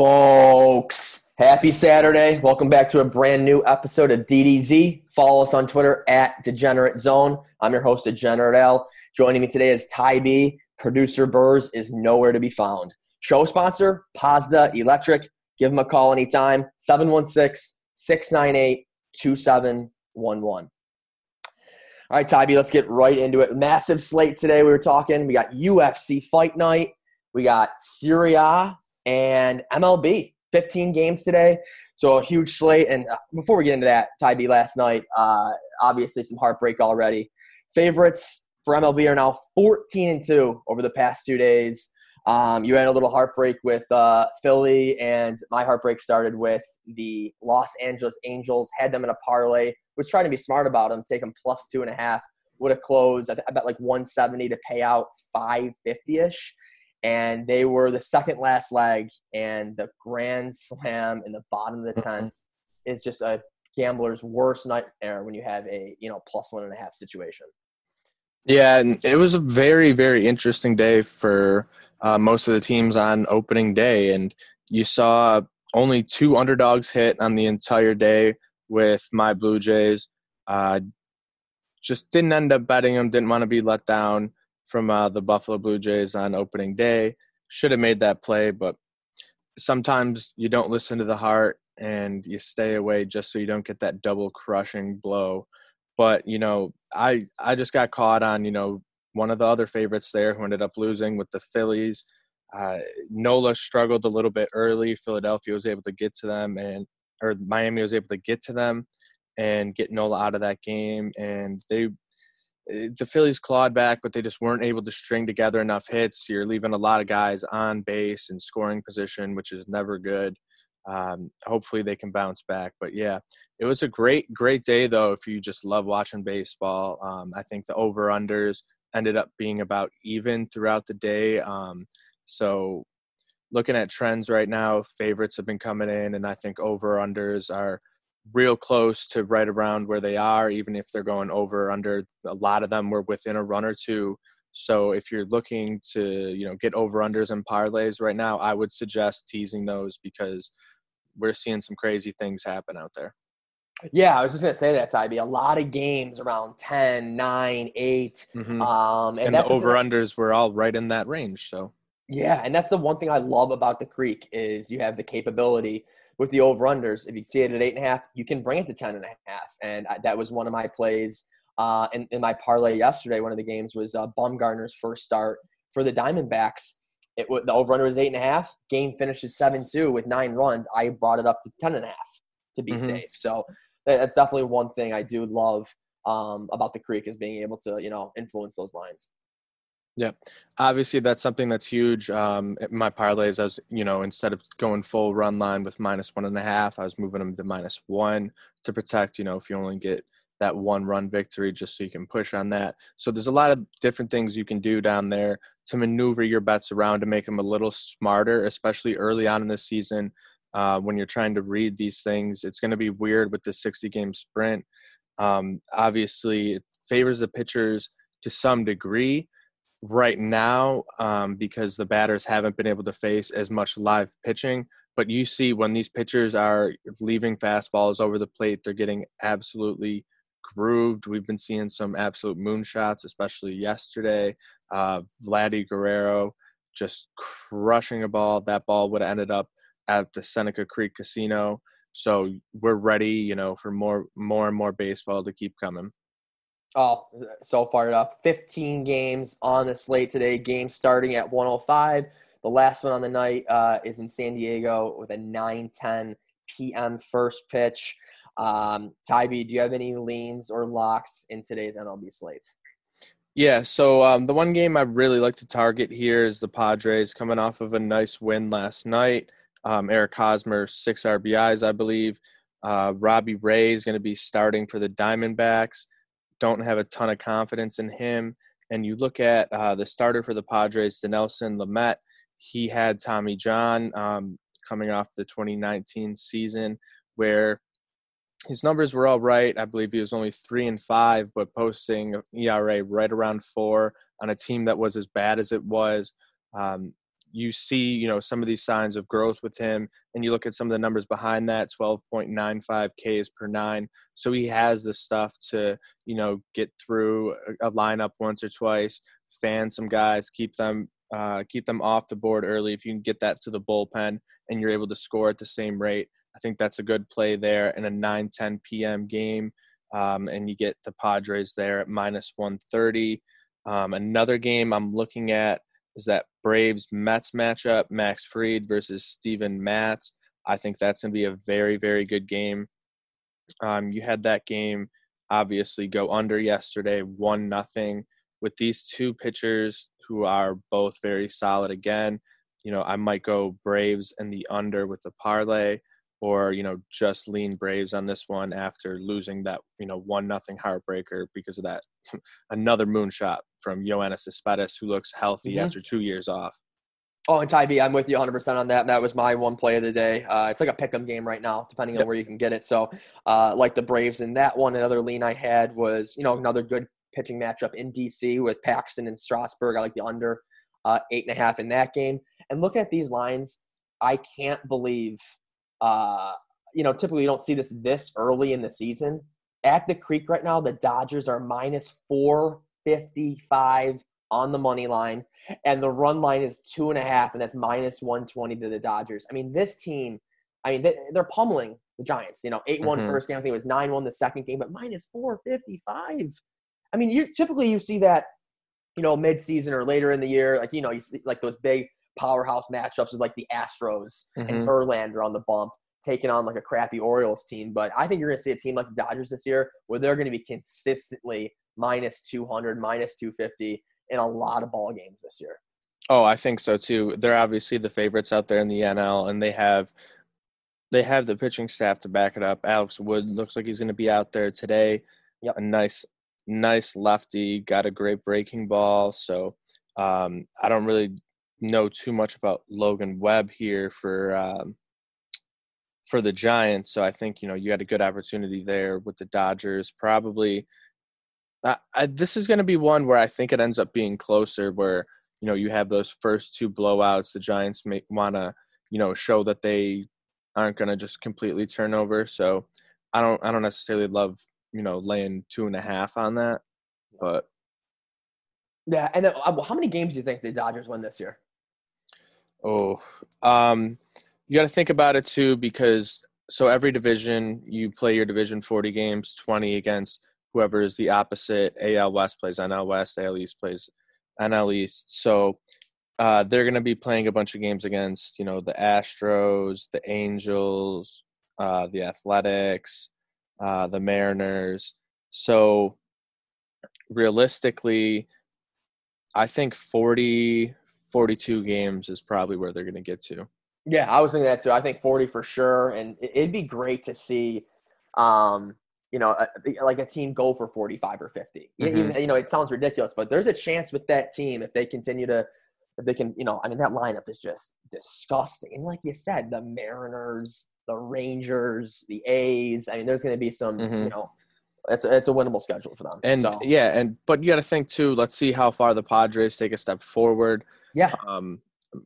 Folks, happy Saturday. Welcome back to a brand new episode of DDZ. Follow us on Twitter at Degenerate Zone. I'm your host, Degenerate Al. Joining me today is Ty B. Producer Burrs is nowhere to be found. Show sponsor, Pazda Electric. Give them a call anytime, 716 698 2711. All right, Ty B, let's get right into it. Massive slate today. We were talking. We got UFC Fight Night. We got Serie A and MLB. 15 games today, so a huge slate. And uh, before we get into that, Ty B last night, uh, obviously some heartbreak already. Favorites for MLB are now 14 and two over the past two days. Um, you had a little heartbreak with uh, Philly, and my heartbreak started with the Los Angeles Angels. Had them in a parlay. Was trying to be smart about them, take them plus two and a half. Would have closed. I, th- I bet like 170 to pay out 550 ish and they were the second last leg and the grand slam in the bottom of the 10th mm-hmm. is just a gambler's worst nightmare when you have a you know plus one and a half situation. Yeah and it was a very very interesting day for uh, most of the teams on opening day and you saw only two underdogs hit on the entire day with my blue jays. Uh, just didn't end up betting them didn't want to be let down from uh, the Buffalo Blue Jays on opening day. Should have made that play, but sometimes you don't listen to the heart and you stay away just so you don't get that double crushing blow. But you know, I I just got caught on you know one of the other favorites there who ended up losing with the Phillies. Uh, Nola struggled a little bit early. Philadelphia was able to get to them, and or Miami was able to get to them and get Nola out of that game. And they the Phillies clawed back, but they just weren't able to string together enough hits. You're leaving a lot of guys on base and scoring position, which is never good. Um, hopefully they can bounce back. But yeah, it was a great, great day though. If you just love watching baseball, um, I think the over unders ended up being about even throughout the day. Um, so looking at trends right now, favorites have been coming in, and I think over unders are real close to right around where they are, even if they're going over under. A lot of them were within a run or two. So if you're looking to, you know, get over unders and parlays right now, I would suggest teasing those because we're seeing some crazy things happen out there. Yeah, I was just gonna say that, Ty B. A lot of games around 10, 9, 8. Mm-hmm. Um, and, and the over unders were all right in that range. So yeah, and that's the one thing I love about the Creek is you have the capability with the over unders, if you see it at eight and a half, you can bring it to ten and a half. And I, that was one of my plays uh, in, in my parlay yesterday. One of the games was uh, Bumgarner's first start for the Diamondbacks. It the over under was eight and a half. Game finishes seven two with nine runs. I brought it up to ten and a half to be mm-hmm. safe. So that's definitely one thing I do love um, about the Creek is being able to you know influence those lines. Yeah, obviously that's something that's huge. Um, my parlays, I was, you know, instead of going full run line with minus one and a half, I was moving them to minus one to protect. You know, if you only get that one run victory, just so you can push on that. So there's a lot of different things you can do down there to maneuver your bets around to make them a little smarter, especially early on in the season uh, when you're trying to read these things. It's going to be weird with the 60 game sprint. Um, obviously, it favors the pitchers to some degree right now um, because the batters haven't been able to face as much live pitching. But you see, when these pitchers are leaving fastballs over the plate, they're getting absolutely grooved. We've been seeing some absolute moonshots, especially yesterday. Uh, Vladdy Guerrero just crushing a ball. That ball would have ended up at the Seneca Creek Casino. So we're ready, you know, for more, more and more baseball to keep coming. Oh, so fired up. 15 games on the slate today. Game starting at 105. The last one on the night uh, is in San Diego with a 9:10 p.m. first pitch. Um, Ty B, do you have any leans or locks in today's MLB slate? Yeah, so um, the one game I really like to target here is the Padres coming off of a nice win last night. Um, Eric Hosmer, six RBIs, I believe. Uh, Robbie Ray is going to be starting for the Diamondbacks don't have a ton of confidence in him. And you look at uh, the starter for the Padres, Dinelson Lamet. He had Tommy John um, coming off the 2019 season, where his numbers were all right. I believe he was only three and five, but posting ERA right around four on a team that was as bad as it was. Um, you see, you know, some of these signs of growth with him, and you look at some of the numbers behind that 12.95 Ks per nine. So he has the stuff to, you know, get through a lineup once or twice, fan some guys, keep them. Uh, keep them off the board early. If you can get that to the bullpen and you're able to score at the same rate, I think that's a good play there in a 9 10 p.m. game. Um, and you get the Padres there at minus 130. Um, another game I'm looking at is that Braves Mets matchup, Max Fried versus Steven Matz. I think that's going to be a very, very good game. Um, you had that game obviously go under yesterday, one nothing. With these two pitchers who are both very solid again, you know, I might go Braves and the under with the parlay or you know just lean Braves on this one after losing that you know one nothing heartbreaker because of that another moonshot from Yoenis Cespedes who looks healthy mm-hmm. after two years off. Oh, and Ty B, I'm with you 100% on that. That was my one play of the day. Uh, it's like a pick 'em game right now, depending yep. on where you can get it. So, uh, like the Braves in that one, another lean I had was, you know, another good pitching matchup in DC with Paxton and Strasburg. I like the under uh, eight and a half in that game. And looking at these lines, I can't believe uh, you know, typically you don't see this this early in the season. At the Creek right now, the Dodgers are minus 455 on the money line, and the run line is two and a half, and that's minus 120 to the Dodgers. I mean, this team, I mean, they're pummeling the Giants. You know, 8 one mm-hmm. first game, I think it was 9 1 the second game, but minus 455. I mean, you typically you see that, you know, mid-season or later in the year, like you know, you see like those big powerhouse matchups with like the Astros mm-hmm. and Verlander on the bump taking on like a crappy Orioles team. But I think you're going to see a team like the Dodgers this year where they're going to be consistently minus 200, minus 250 in a lot of ball games this year. Oh, I think so too. They're obviously the favorites out there in the NL, and they have they have the pitching staff to back it up. Alex Wood looks like he's going to be out there today. Yep. A nice, nice lefty, got a great breaking ball. So um, I don't really know too much about Logan Webb here for um, for the Giants. So I think you know you had a good opportunity there with the Dodgers. Probably, I, I, this is going to be one where I think it ends up being closer. Where you know you have those first two blowouts. The Giants may want to you know show that they aren't going to just completely turn over. So I don't I don't necessarily love you know laying two and a half on that, but. Yeah, and then, uh, how many games do you think the Dodgers win this year? Oh, um, you got to think about it too because so every division you play your division 40 games, 20 against whoever is the opposite. AL West plays NL West, AL East plays NL East. So uh, they're going to be playing a bunch of games against you know the Astros, the Angels, uh, the Athletics, uh, the Mariners. So realistically, I think 40 42 games is probably where they're going to get to. Yeah, I was thinking that too. I think 40 for sure. And it'd be great to see, um, you know, a, like a team go for 45 or 50. Mm-hmm. Even, you know, it sounds ridiculous, but there's a chance with that team if they continue to, if they can, you know, I mean, that lineup is just disgusting. And like you said, the Mariners, the Rangers, the A's, I mean, there's going to be some, mm-hmm. you know, it's a, it's a winnable schedule for them. And so. yeah, and but you got to think too. Let's see how far the Padres take a step forward. Yeah. Um,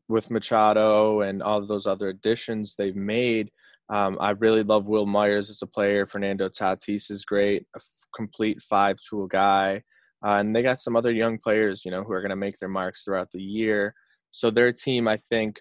with Machado and all those other additions they've made. Um, I really love Wil Myers as a player. Fernando Tatis is great, a f- complete five tool guy. Uh, and they got some other young players, you know, who are going to make their marks throughout the year. So their team, I think,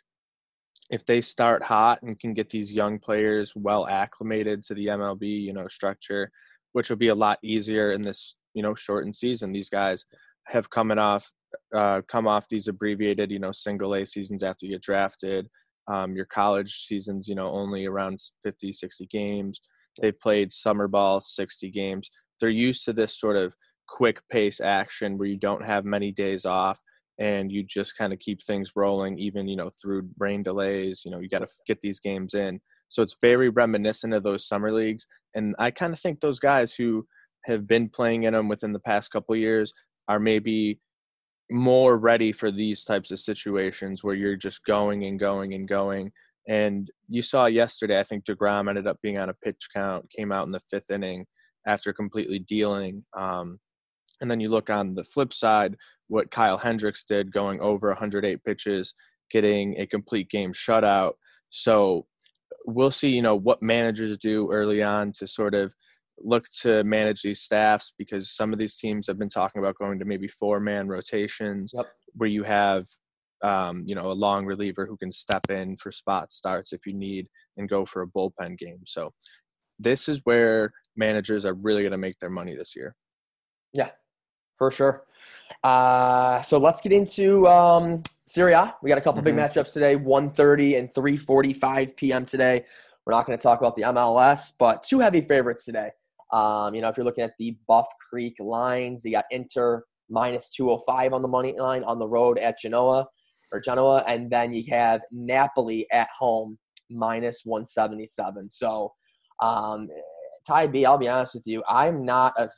if they start hot and can get these young players well acclimated to the MLB, you know, structure, which will be a lot easier in this, you know, shortened season. These guys have coming off uh, come off these abbreviated, you know, single A seasons after you get drafted. Um, your college seasons, you know, only around 50, 60 games. They played summer ball, 60 games. They're used to this sort of quick pace action where you don't have many days off and you just kind of keep things rolling, even, you know, through rain delays. You know, you got to get these games in. So it's very reminiscent of those summer leagues. And I kind of think those guys who have been playing in them within the past couple years are maybe more ready for these types of situations where you're just going and going and going. And you saw yesterday, I think DeGrom ended up being on a pitch count, came out in the fifth inning after completely dealing. Um, and then you look on the flip side, what Kyle Hendricks did going over 108 pitches, getting a complete game shutout. So we'll see, you know, what managers do early on to sort of look to manage these staffs because some of these teams have been talking about going to maybe four man rotations yep. where you have um, you know a long reliever who can step in for spot starts if you need and go for a bullpen game so this is where managers are really going to make their money this year yeah for sure uh, so let's get into um, Serie A. We got a couple mm-hmm. big matchups today, 1.30 and 3.45 p.m. today. We're not going to talk about the MLS, but two heavy favorites today. Um, you know, if you're looking at the Buff Creek lines, you got Inter minus 205 on the money line on the road at Genoa or Genoa, and then you have Napoli at home minus 177. So, um, Ty B, I'll be honest with you, I'm not a,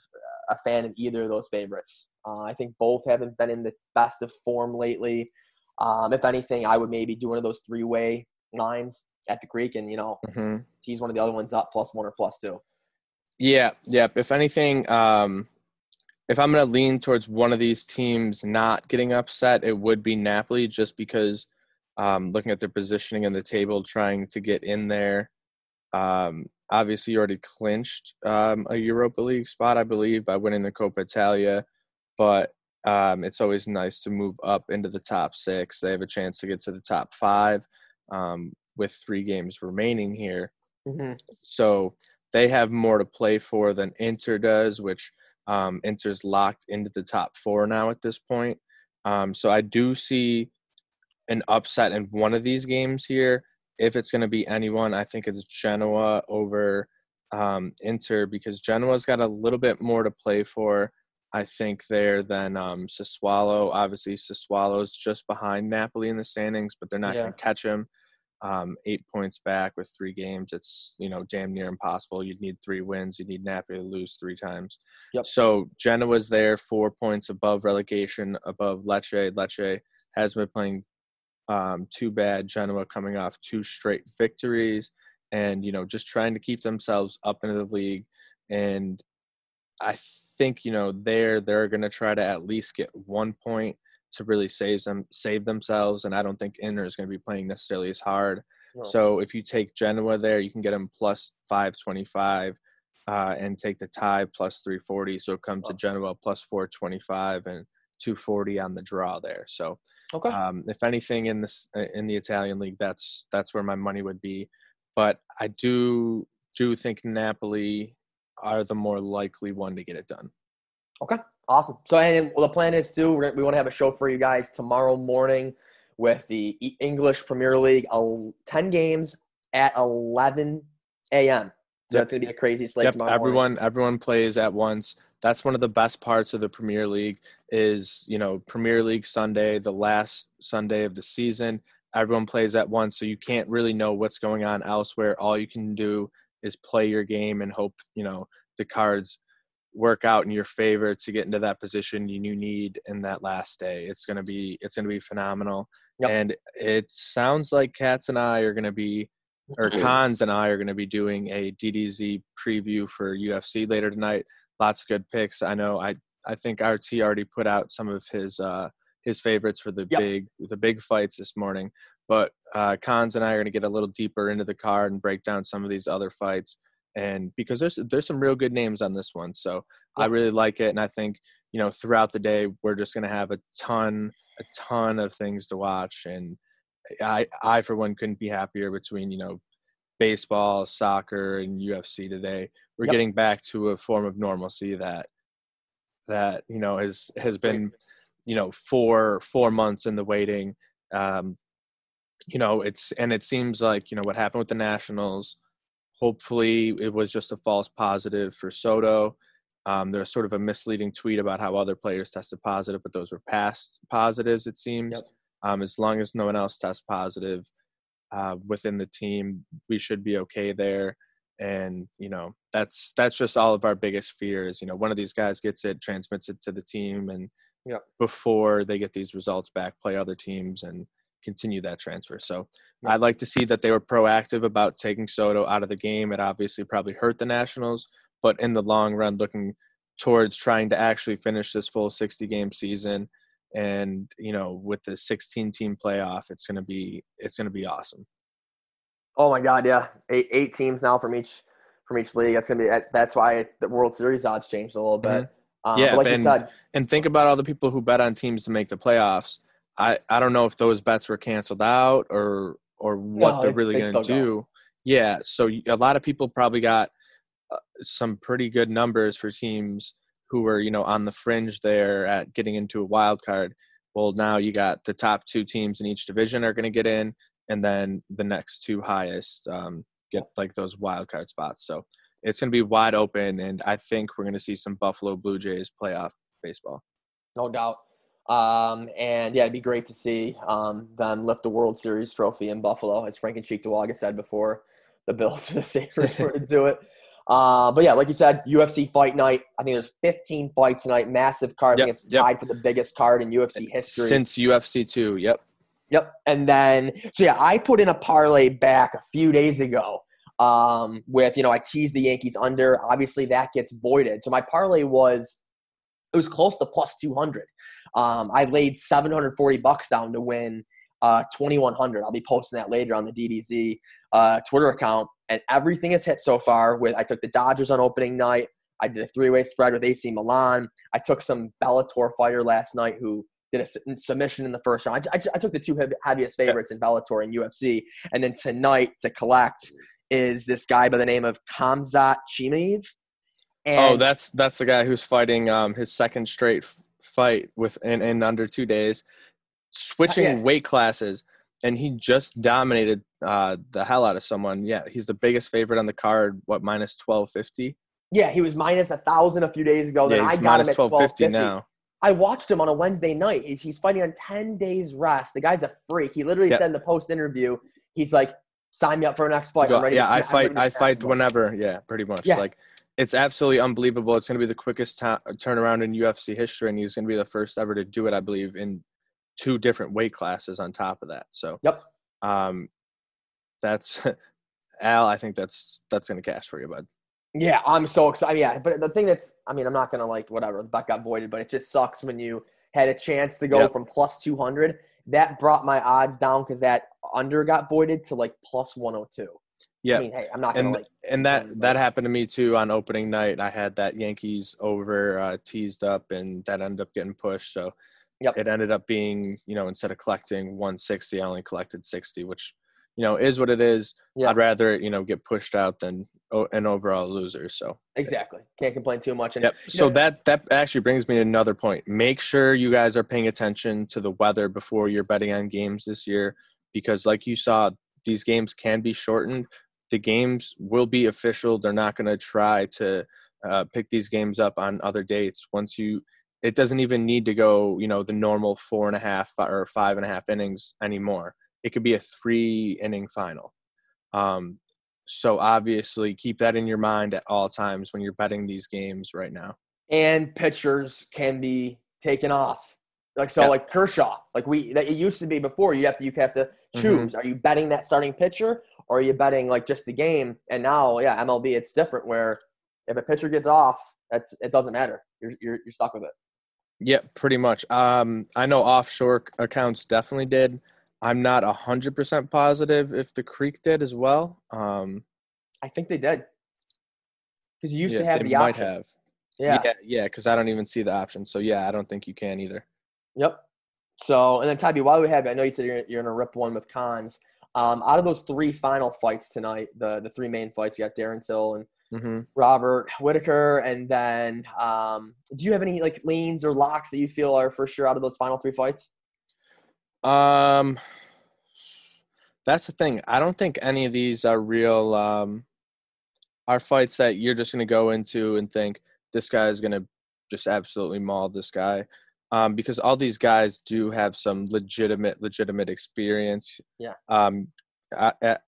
a fan of either of those favorites. Uh, I think both haven't been in the best of form lately. Um, if anything, I would maybe do one of those three way lines at the Creek and, you know, mm-hmm. tease one of the other ones up plus one or plus two. Yeah, yeah. If anything, um, if I'm going to lean towards one of these teams not getting upset, it would be Napoli, just because um, looking at their positioning in the table, trying to get in there. Um, obviously, you already clinched um, a Europa League spot, I believe, by winning the Coppa Italia, but um, it's always nice to move up into the top six. They have a chance to get to the top five um, with three games remaining here. Mm-hmm. So they have more to play for than Inter does, which um, Inter's locked into the top four now at this point. Um, so I do see an upset in one of these games here. If it's going to be anyone, I think it's Genoa over um, Inter because Genoa's got a little bit more to play for. I think there than um, Sassuolo. Obviously, Sassuolo's just behind Napoli in the standings, but they're not yeah. going to catch him um, eight points back with three games. It's you know damn near impossible. You'd need three wins. You need Napoli to lose three times. Yep. So Genoa's there, four points above relegation, above Lecce. Lecce has been playing um, too bad. Genoa coming off two straight victories, and you know just trying to keep themselves up into the league. And I think you know they're they're going to try to at least get one point to really save them save themselves. And I don't think Inter is going to be playing necessarily as hard. No. So if you take Genoa there, you can get them plus five twenty five. Uh, and take the tie plus 340. So it comes oh. to Genoa plus 425 and 240 on the draw there. So, okay. Um, if anything in this in the Italian league, that's that's where my money would be. But I do do think Napoli are the more likely one to get it done. Okay, awesome. So, and well, the plan is to we want to have a show for you guys tomorrow morning with the English Premier League, ten games at 11 a.m. So yep. that's gonna be a crazy slate. Yep. everyone, morning. everyone plays at once. That's one of the best parts of the Premier League. Is you know Premier League Sunday, the last Sunday of the season. Everyone plays at once, so you can't really know what's going on elsewhere. All you can do is play your game and hope you know the cards work out in your favor to get into that position you need in that last day. It's gonna be it's gonna be phenomenal. Yep. And it sounds like Cats and I are gonna be or Cons and I are gonna be doing a DDZ preview for UFC later tonight. Lots of good picks. I know I I think RT already put out some of his uh his favorites for the yep. big the big fights this morning. But uh, Cons and I are going to get a little deeper into the card and break down some of these other fights. And because there's there's some real good names on this one, so I really like it. And I think you know throughout the day we're just going to have a ton a ton of things to watch. And I I for one couldn't be happier between you know baseball, soccer, and UFC today. We're yep. getting back to a form of normalcy that that you know has has been you know four four months in the waiting. Um, you know, it's and it seems like you know what happened with the Nationals. Hopefully, it was just a false positive for Soto. Um, there's sort of a misleading tweet about how other players tested positive, but those were past positives. It seems. Yep. Um, as long as no one else tests positive uh, within the team, we should be okay there. And you know, that's that's just all of our biggest fears. You know, one of these guys gets it, transmits it to the team, and yep. before they get these results back, play other teams and continue that transfer. So yeah. I'd like to see that they were proactive about taking Soto out of the game. It obviously probably hurt the Nationals, but in the long run, looking towards trying to actually finish this full 60 game season and you know with the 16 team playoff, it's gonna be it's gonna be awesome. Oh my God, yeah, eight eight teams now from each from each league. That's gonna be that's why the World Series odds changed a little bit. Mm-hmm. Um, yeah, like and, said, and think about all the people who bet on teams to make the playoffs. I, I don't know if those bets were canceled out or or what no, they're really going to do. Go. Yeah, so a lot of people probably got uh, some pretty good numbers for teams who were you know on the fringe there at getting into a wild card. Well, now you got the top two teams in each division are going to get in, and then the next two highest um, get like those wild card spots. So it's going to be wide open, and I think we're going to see some Buffalo Blue Jays playoff baseball. No doubt. Um, and yeah, it'd be great to see um, them lift the World Series trophy in Buffalo, as Frank and Cheektowaga said before the Bills or the Sabres were to do it. Uh, but yeah, like you said, UFC fight night. I think there's 15 fights tonight. Massive card. Yep, it's tied for the biggest card in UFC history since UFC two. Yep. Yep. And then so yeah, I put in a parlay back a few days ago um, with you know I teased the Yankees under. Obviously that gets voided. So my parlay was it was close to plus 200. Um, I laid 740 bucks down to win uh, 2100. I'll be posting that later on the DDZ uh, Twitter account. And everything has hit so far. With I took the Dodgers on opening night. I did a three-way spread with AC Milan. I took some Bellator fighter last night who did a submission in the first round. I, I, I took the two heaviest favorites in Bellator and UFC. And then tonight to collect is this guy by the name of Khamzat Chimaev. Oh, and oh, that's that's the guy who's fighting um, his second straight fight with in, in under two days, switching yeah. weight classes, and he just dominated uh, the hell out of someone. Yeah, he's the biggest favorite on the card. What minus twelve fifty? Yeah, he was minus a thousand a few days ago. Yeah, then he's I got minus him at twelve fifty now. I watched him on a Wednesday night. He's, he's fighting on ten days rest. The guy's a freak. He literally yep. said in the post interview, he's like, sign me up for a next fight. Go, yeah, I fight. I fight whenever. Yeah, pretty much. Yeah. Like it's absolutely unbelievable. It's going to be the quickest ta- turnaround in UFC history, and he's going to be the first ever to do it. I believe in two different weight classes on top of that. So yep. Um, that's Al. I think that's that's going to cash for you, bud. Yeah, I'm so excited. Yeah, but the thing that's, I mean, I'm not gonna like whatever. The bet got voided, but it just sucks when you had a chance to go yep. from plus 200. That brought my odds down because that under got voided to like plus 102. Yeah. I mean, hey, I'm not and, like. And that that happened to me too on opening night. I had that Yankees over uh, teased up, and that ended up getting pushed. So yep. it ended up being, you know, instead of collecting 160, I only collected 60, which you know is what it is. Yep. I'd rather you know get pushed out than an overall loser. So exactly, can't complain too much. And, yep. So know, that that actually brings me to another point. Make sure you guys are paying attention to the weather before you're betting on games this year because like you saw these games can be shortened the games will be official they're not going to try to uh, pick these games up on other dates once you it doesn't even need to go you know the normal four and a half or five and a half innings anymore it could be a three inning final um, so obviously keep that in your mind at all times when you're betting these games right now and pitchers can be taken off like so, yeah. like Kershaw, like we that it used to be before. You have to you have to mm-hmm. choose. Mm-hmm. Are you betting that starting pitcher, or are you betting like just the game? And now, yeah, MLB it's different. Where if a pitcher gets off, that's it doesn't matter. You're you're, you're stuck with it. Yeah, pretty much. Um, I know offshore accounts definitely did. I'm not hundred percent positive if the Creek did as well. Um, I think they did because you used yeah, to have the option. Have. Yeah, yeah, because yeah, I don't even see the option. So yeah, I don't think you can either. Yep. So, and then Ty B, while we have I know you said you're, you're to rip one with cons. Um, out of those three final fights tonight, the the three main fights, you got Darren Till and mm-hmm. Robert Whitaker, and then um, do you have any like leans or locks that you feel are for sure out of those final three fights? Um, that's the thing. I don't think any of these are real. Um, are fights that you're just going to go into and think this guy is going to just absolutely maul this guy um, because all these guys do have some legitimate legitimate experience. Yeah. Um,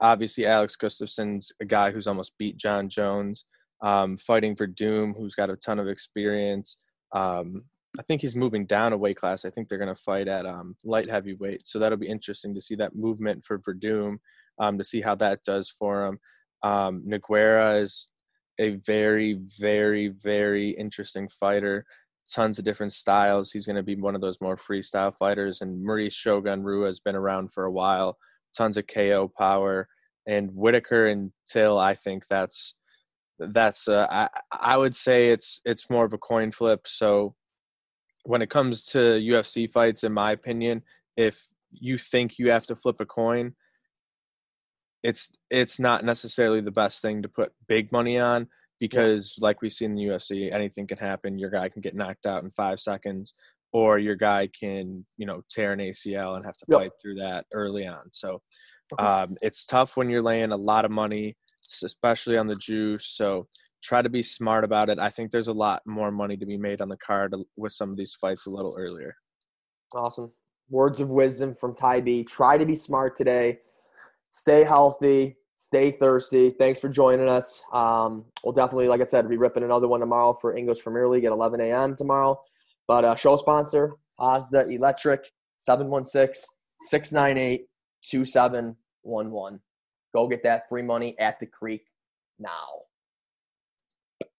obviously, Alex Gustafsson's a guy who's almost beat Jon Jones, um, fighting Werdum, who's got a ton of experience. Um, I think he's moving down a weight class. I think they're going to fight at um, light heavyweight, so that'll be interesting to see that movement for Werdum, um, to see how that does for him. Um, is a very, very, very interesting fighter tons of different styles. He's going to be one of those more freestyle fighters. And Maurice Shogun Rua has been around for a while, tons of KO power. And Whitaker and Till, I think that's that's uh, I I would say it's it's more of a coin flip. So when it comes to UFC fights, in my opinion, if you think you have to flip a coin, it's it's not necessarily the best thing to put big money on because yeah. like we see in the UFC, anything can happen. Your guy can get knocked out in five seconds, or your guy can, you know, tear an ACL and have to yep. fight through that early on. So okay. um, it's tough when you're laying a lot of money, especially on the juice. So try to be smart about it. I think there's a lot more money to be made on the card with some of these fights a little earlier. Awesome. Words of wisdom from Ty B. Try to be smart today. Stay healthy stay thirsty. Thanks for joining us. Um, we'll definitely, like I said, be ripping another one tomorrow for English Premier League at 11 a.m. tomorrow. But uh, show sponsor, Mazda Electric, 716 698 2711. Go get that free money at the creek now.